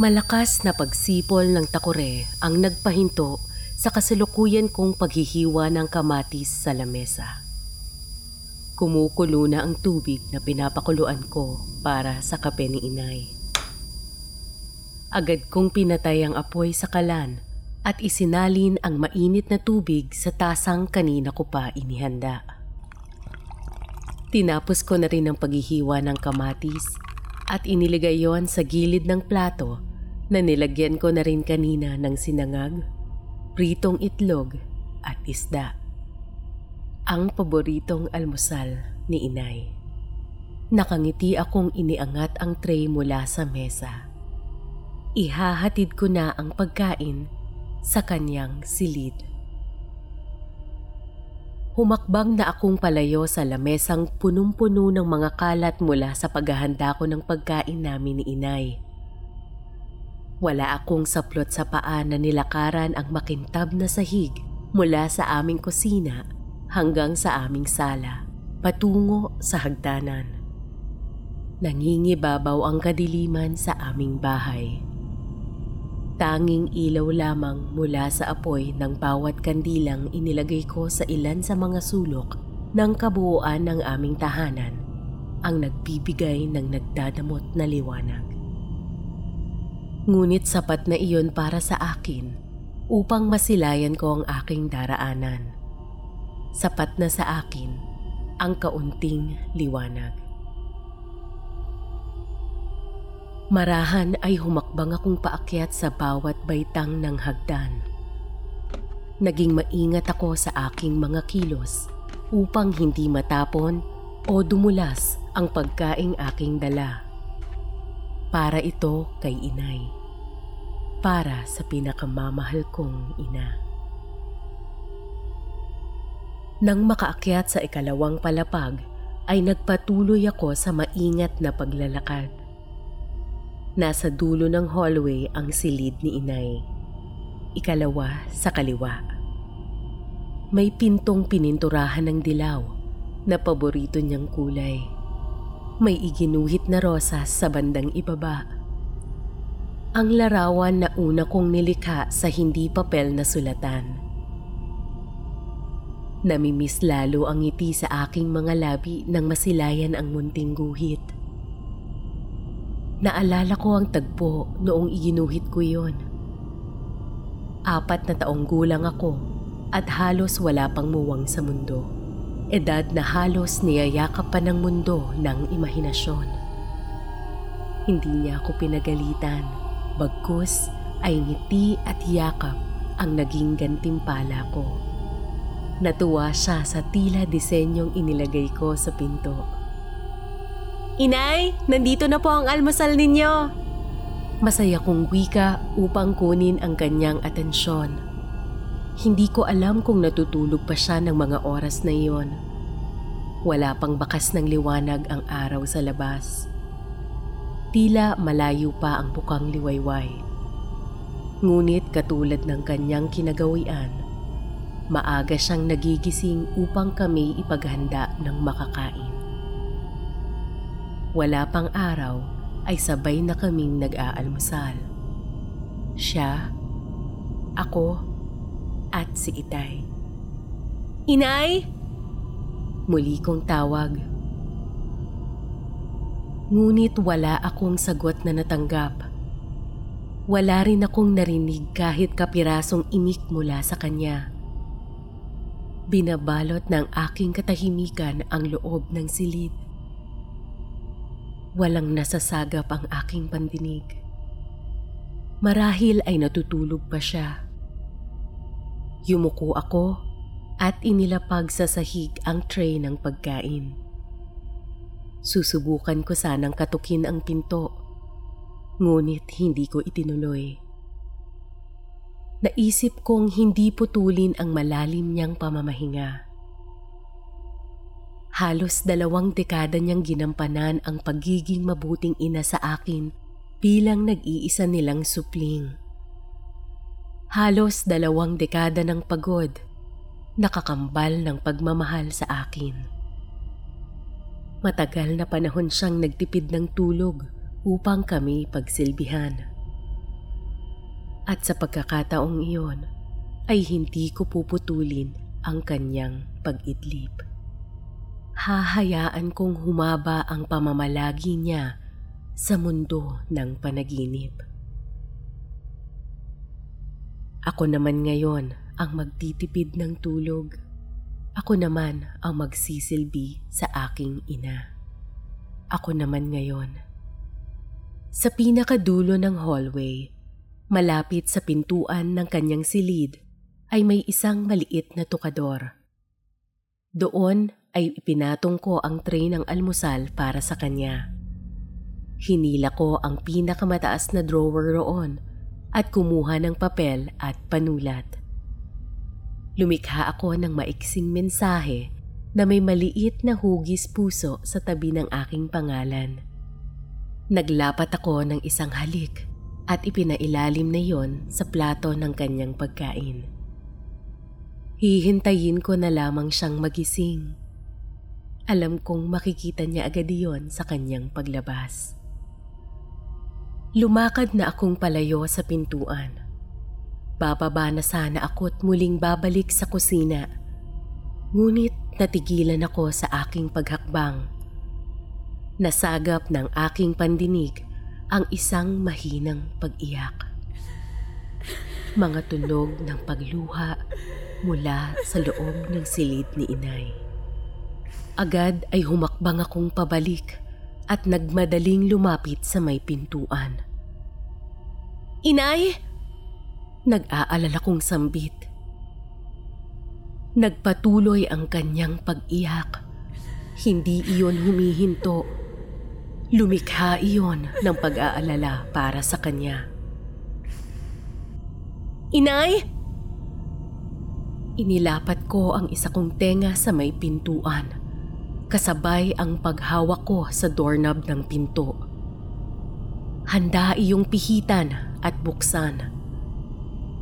Malakas na pagsipol ng takore ang nagpahinto sa kasalukuyan kong paghihiwa ng kamatis sa lamesa. Kumukulo na ang tubig na pinapakuluan ko para sa kape ni inay. Agad kong pinatay ang apoy sa kalan at isinalin ang mainit na tubig sa tasang kanina ko pa inihanda. Tinapos ko na rin ang paghihiwa ng kamatis at iniligay yon sa gilid ng plato na nilagyan ko na rin kanina ng sinangag, pritong itlog at isda. Ang paboritong almusal ni inay. Nakangiti akong iniangat ang tray mula sa mesa. Ihahatid ko na ang pagkain sa kanyang silid. Humakbang na akong palayo sa lamesang punong-puno ng mga kalat mula sa paghahanda ko ng pagkain namin ni inay. Wala akong saplot sa paa na nilakaran ang makintab na sahig mula sa aming kusina hanggang sa aming sala, patungo sa hagdanan. Nangingibabaw ang kadiliman sa aming bahay. Tanging ilaw lamang mula sa apoy ng bawat kandilang inilagay ko sa ilan sa mga sulok ng kabuuan ng aming tahanan ang nagbibigay ng nagdadamot na liwanag. Ngunit sapat na iyon para sa akin upang masilayan ko ang aking daraanan. Sapat na sa akin ang kaunting liwanag. Marahan ay humakbang akong paakyat sa bawat baitang ng hagdan. Naging maingat ako sa aking mga kilos upang hindi matapon o dumulas ang pagkaing aking dala. Para ito kay inay. Para sa pinakamamahal kong ina. Nang makaakyat sa ikalawang palapag, ay nagpatuloy ako sa maingat na paglalakad. Nasa dulo ng hallway ang silid ni inay. Ikalawa sa kaliwa. May pintong pininturahan ng dilaw na paborito niyang kulay may iginuhit na rosas sa bandang ibaba. Ang larawan na una kong nilikha sa hindi papel na sulatan. Namimiss lalo ang ngiti sa aking mga labi nang masilayan ang munting guhit. Naalala ko ang tagpo noong iginuhit ko yon. Apat na taong gulang ako at halos wala pang muwang sa mundo edad na halos niyayakap pa ng mundo ng imahinasyon. Hindi niya ako pinagalitan, bagkus ay ngiti at yakap ang naging gantimpala ko. Natuwa siya sa tila disenyong inilagay ko sa pinto. Inay, nandito na po ang almusal ninyo. Masaya kong wika upang kunin ang kanyang atensyon hindi ko alam kung natutulog pa siya ng mga oras na iyon. Wala pang bakas ng liwanag ang araw sa labas. Tila malayo pa ang bukang liwayway. Ngunit katulad ng kanyang kinagawian, maaga siyang nagigising upang kami ipaghanda ng makakain. Wala pang araw ay sabay na kaming nag-aalmusal. Siya, ako, at si Itay. Inay! Muli kong tawag. Ngunit wala akong sagot na natanggap. Wala rin akong narinig kahit kapirasong imik mula sa kanya. Binabalot ng aking katahimikan ang loob ng silid. Walang nasasagap ang aking pandinig. Marahil ay natutulog pa siya. Yumuko ako at inilapag sa sahig ang tray ng pagkain. Susubukan ko sanang katukin ang pinto, ngunit hindi ko itinuloy. Naisip kong hindi putulin ang malalim niyang pamamahinga. Halos dalawang dekada niyang ginampanan ang pagiging mabuting ina sa akin bilang nag-iisa nilang supling. Halos dalawang dekada ng pagod, nakakambal ng pagmamahal sa akin. Matagal na panahon siyang nagtipid ng tulog upang kami pagsilbihan. At sa pagkakataong iyon ay hindi ko puputulin ang kanyang pag-idlip. Hahayaan kong humaba ang pamamalagi niya sa mundo ng panaginip. Ako naman ngayon ang magtitipid ng tulog. Ako naman ang magsisilbi sa aking ina. Ako naman ngayon. Sa pinakadulo ng hallway, malapit sa pintuan ng kanyang silid, ay may isang maliit na tukador. Doon ay ipinatong ko ang tray ng almusal para sa kanya. Hinila ko ang pinakamataas na drawer roon at kumuha ng papel at panulat. Lumikha ako ng maiksing mensahe na may maliit na hugis puso sa tabi ng aking pangalan. Naglapat ako ng isang halik at ipinailalim na yon sa plato ng kanyang pagkain. Hihintayin ko na lamang siyang magising. Alam kong makikita niya agad iyon sa kanyang paglabas. Lumakad na akong palayo sa pintuan Bababa na sana ako at muling babalik sa kusina. Ngunit natigilan ako sa aking paghakbang. Nasagap ng aking pandinig ang isang mahinang pag-iyak. Mga tunog ng pagluha mula sa loob ng silid ni inay. Agad ay humakbang akong pabalik at nagmadaling lumapit sa may pintuan. Inay! Nag-aalala kong sambit. Nagpatuloy ang kanyang pag-iyak. Hindi iyon humihinto. Lumikha iyon ng pag-aalala para sa kanya. Inay! Inilapat ko ang isa kong tenga sa may pintuan. Kasabay ang paghawak ko sa doorknob ng pinto. Handa iyong pihitan at buksan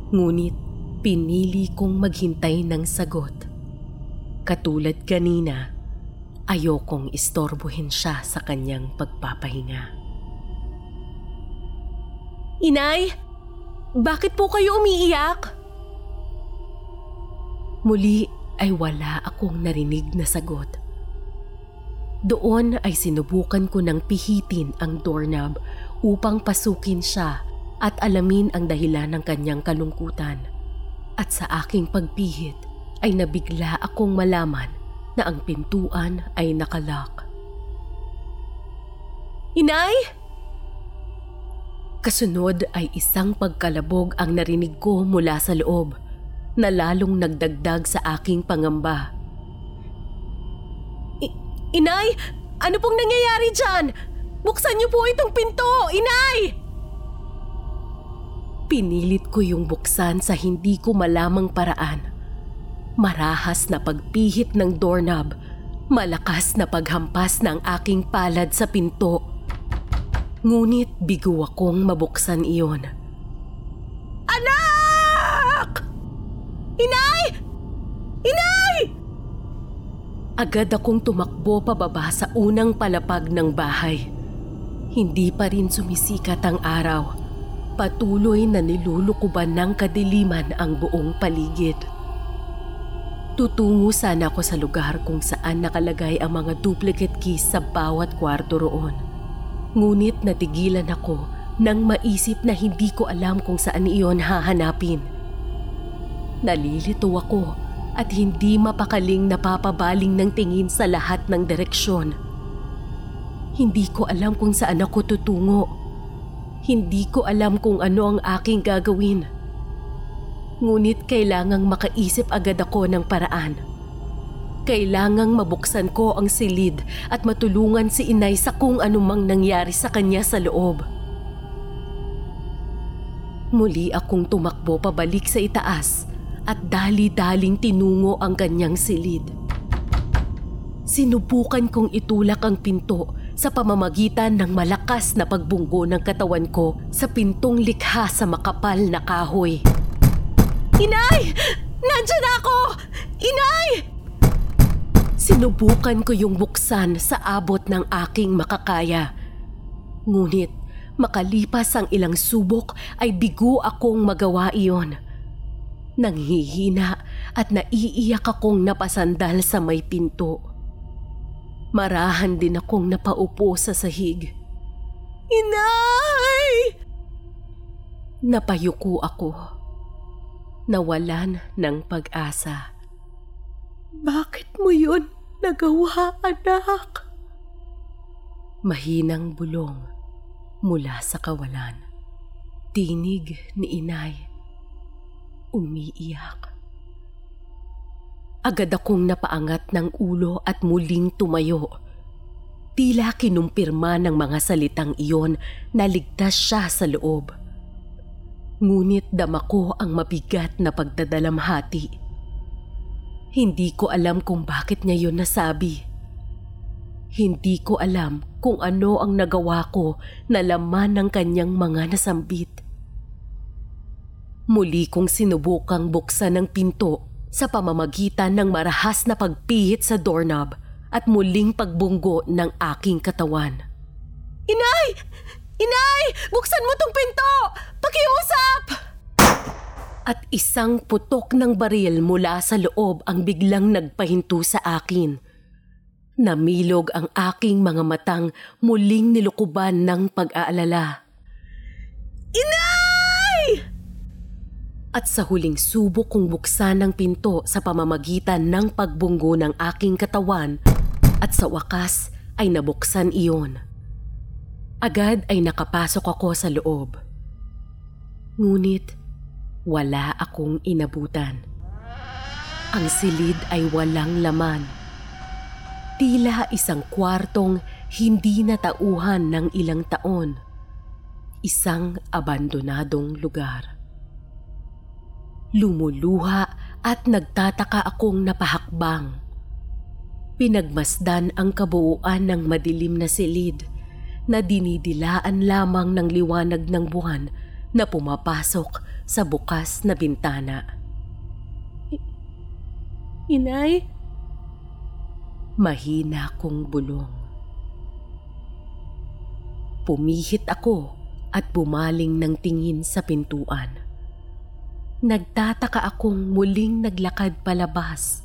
Ngunit pinili kong maghintay ng sagot. Katulad kanina, ayokong istorbohin siya sa kanyang pagpapahinga. Inay, bakit po kayo umiiyak? Muli ay wala akong narinig na sagot. Doon ay sinubukan ko ng pihitin ang doorknob upang pasukin siya at alamin ang dahilan ng kanyang kalungkutan. At sa aking pagpihit ay nabigla akong malaman na ang pintuan ay nakalak. Inay! Kasunod ay isang pagkalabog ang narinig ko mula sa loob na lalong nagdagdag sa aking pangamba. I- Inay! Ano pong nangyayari dyan? Buksan niyo po itong pinto! Inay! Pinilit ko yung buksan sa hindi ko malamang paraan. Marahas na pagpihit ng doorknob, malakas na paghampas ng aking palad sa pinto. Ngunit bigo akong mabuksan iyon. Anak! Inay! Inay! Agad akong tumakbo pababa sa unang palapag ng bahay. Hindi pa rin sumisikat ang araw Patuloy na nilulukuban ng kadiliman ang buong paligid. Tutungo sana ako sa lugar kung saan nakalagay ang mga duplicate keys sa bawat kwarto roon. Ngunit natigilan ako nang maisip na hindi ko alam kung saan iyon hahanapin. Nalilito ako at hindi mapakaling napapabaling ng tingin sa lahat ng direksyon. Hindi ko alam kung saan ako tutungo hindi ko alam kung ano ang aking gagawin. Ngunit kailangang makaisip agad ako ng paraan. Kailangang mabuksan ko ang silid at matulungan si inay sa kung anumang nangyari sa kanya sa loob. Muli akong tumakbo pabalik sa itaas at dali-daling tinungo ang kanyang silid. Sinubukan kong itulak ang pinto sa pamamagitan ng malakas na pagbunggo ng katawan ko sa pintong likha sa makapal na kahoy. Inay! Nandiyan ako! Inay! Sinubukan ko yung buksan sa abot ng aking makakaya. Ngunit Makalipas ang ilang subok ay bigo akong magawa iyon. Nanghihina at naiiyak akong napasandal sa may pinto. Marahan din akong napaupo sa sahig. Inay! Napayuko ako. Nawalan ng pag-asa. Bakit mo yun nagawa, anak? Mahinang bulong mula sa kawalan. Tinig ni inay. Umiiyak. Agad akong napaangat ng ulo at muling tumayo. Tila kinumpirma ng mga salitang iyon na ligtas siya sa loob. Ngunit dama ko ang mabigat na pagdadalamhati. Hindi ko alam kung bakit niya yun nasabi. Hindi ko alam kung ano ang nagawa ko na laman ng kanyang mga nasambit. Muli kong sinubukang buksan ang pinto sa pamamagitan ng marahas na pagpihit sa doorknob at muling pagbunggo ng aking katawan. Inay! Inay! Buksan mo tong pinto! Pakiusap! At isang putok ng baril mula sa loob ang biglang nagpahinto sa akin. Namilog ang aking mga matang muling nilukuban ng pag-aalala. Inay! At sa huling subok kong buksan ng pinto sa pamamagitan ng pagbunggo ng aking katawan at sa wakas ay nabuksan iyon. Agad ay nakapasok ako sa loob. Ngunit wala akong inabutan. Ang silid ay walang laman. Tila isang kwartong hindi natauhan ng ilang taon. Isang abandonadong lugar. Lumuluha at nagtataka akong napahakbang. Pinagmasdan ang kabuuan ng madilim na silid na dinidilaan lamang ng liwanag ng buwan na pumapasok sa bukas na bintana. Inay? Mahina kong bulong. Pumihit ako at bumaling ng tingin sa pintuan. Nagtataka akong muling naglakad palabas.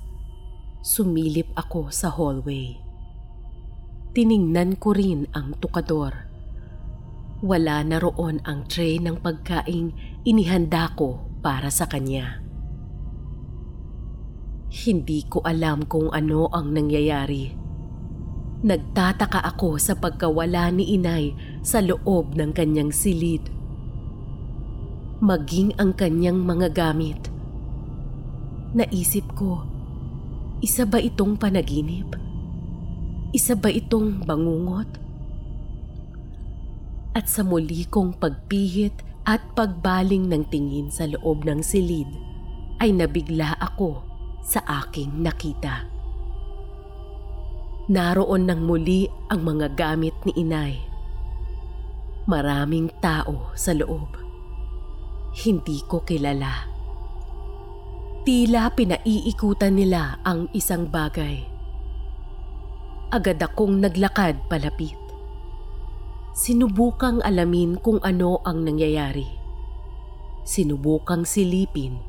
Sumilip ako sa hallway. Tiningnan ko rin ang tukador. Wala na roon ang tray ng pagkaing inihanda ko para sa kanya. Hindi ko alam kung ano ang nangyayari. Nagtataka ako sa pagkawala ni inay sa loob ng kanyang silid. Maging ang kanyang mga gamit. Naisip ko, isa ba itong panaginip? Isa ba itong bangungot? At sa muli kong pagpihit at pagbaling ng tingin sa loob ng silid, ay nabigla ako sa aking nakita. Naroon nang muli ang mga gamit ni inay. Maraming tao sa loob. Hindi ko kilala. Tila pinaiikutan nila ang isang bagay agad akong naglakad palapit. Sinubukang alamin kung ano ang nangyayari. Sinubukang silipin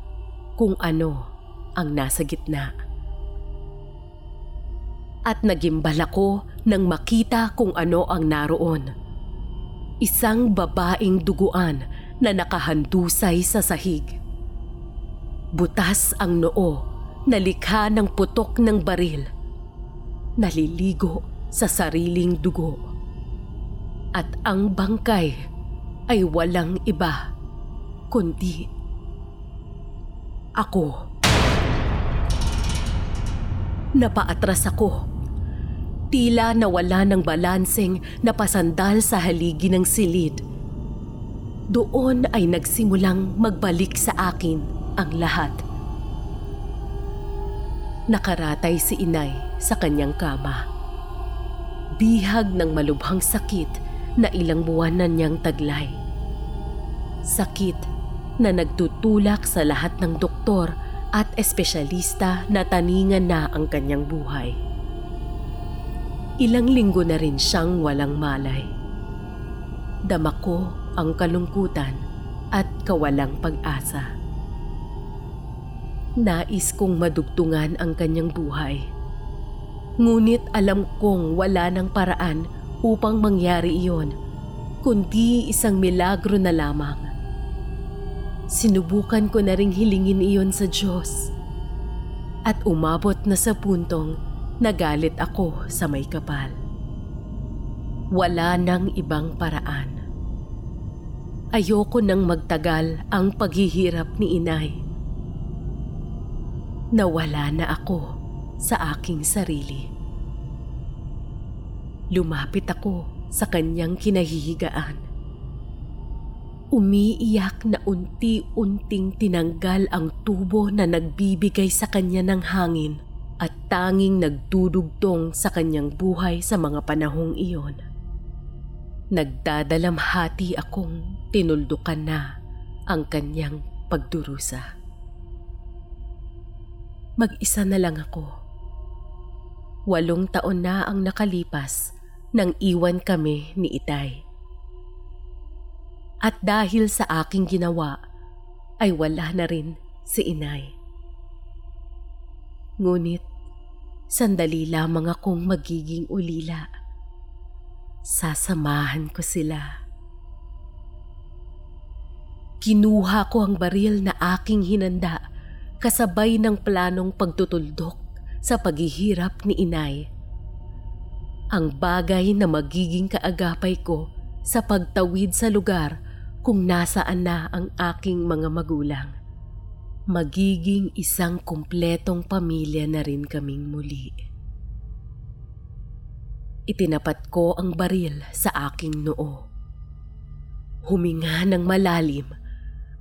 kung ano ang nasa gitna. At nagimbal ako nang makita kung ano ang naroon. Isang babaeng duguan na nakahandusay sa sahig. Butas ang noo, nalikha ng putok ng baril naliligo sa sariling dugo. At ang bangkay ay walang iba kundi ako. Napaatras ako. Tila nawala ng balanseng napasandal sa haligi ng silid. Doon ay nagsimulang magbalik sa akin ang lahat. Nakaratay si inay sa kanyang kama. Bihag ng malubhang sakit na ilang buwan na niyang taglay. Sakit na nagtutulak sa lahat ng doktor at espesyalista na taningan na ang kanyang buhay. Ilang linggo na rin siyang walang malay. dama ko ang kalungkutan at kawalang pag-asa. Nais kong madugtungan ang kanyang buhay. Ngunit alam kong wala ng paraan upang mangyari iyon, kundi isang milagro na lamang. Sinubukan ko na ring hilingin iyon sa Diyos. At umabot na sa puntong nagalit ako sa may kapal. Wala nang ibang paraan. Ayoko nang magtagal ang paghihirap ni inay. Nawala na ako sa aking sarili. Lumapit ako sa kanyang kinahihigaan. Umiiyak na unti-unting tinanggal ang tubo na nagbibigay sa kanya ng hangin at tanging nagdudugtong sa kanyang buhay sa mga panahong iyon. Nagdadalamhati akong tinuldukan na ang kanyang pagdurusa. Mag-isa na lang ako. Walong taon na ang nakalipas nang iwan kami ni Itay. At dahil sa aking ginawa, ay wala na rin si inay. Ngunit, sandali lamang akong magiging ulila. Sasamahan ko sila. Kinuha ko ang baril na aking hinanda kasabay ng planong pagtutuldok sa paghihirap ni inay. Ang bagay na magiging kaagapay ko sa pagtawid sa lugar kung nasaan na ang aking mga magulang. Magiging isang kumpletong pamilya na rin kaming muli. Itinapat ko ang baril sa aking noo. Huminga ng malalim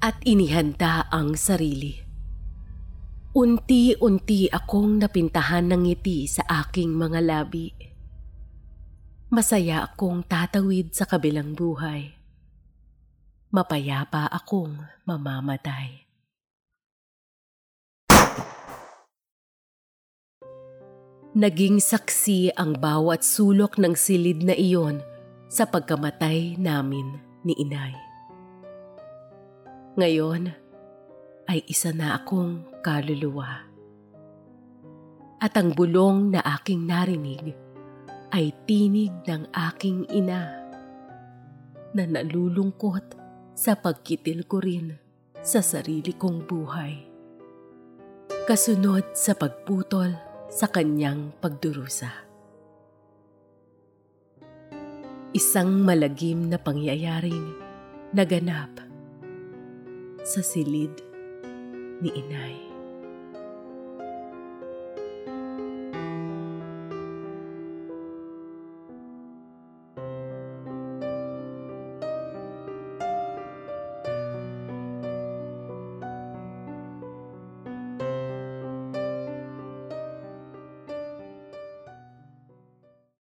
at inihanda ang sarili. Unti-unti akong napintahan ng ngiti sa aking mga labi. Masaya akong tatawid sa kabilang buhay mapayapa akong mamamatay. Naging saksi ang bawat sulok ng silid na iyon sa pagkamatay namin ni inay. Ngayon ay isa na akong kaluluwa. At ang bulong na aking narinig ay tinig ng aking ina na nalulungkot sa pagkitil ko rin sa sarili kong buhay. Kasunod sa pagputol sa kanyang pagdurusa. Isang malagim na pangyayaring naganap sa silid ni inay.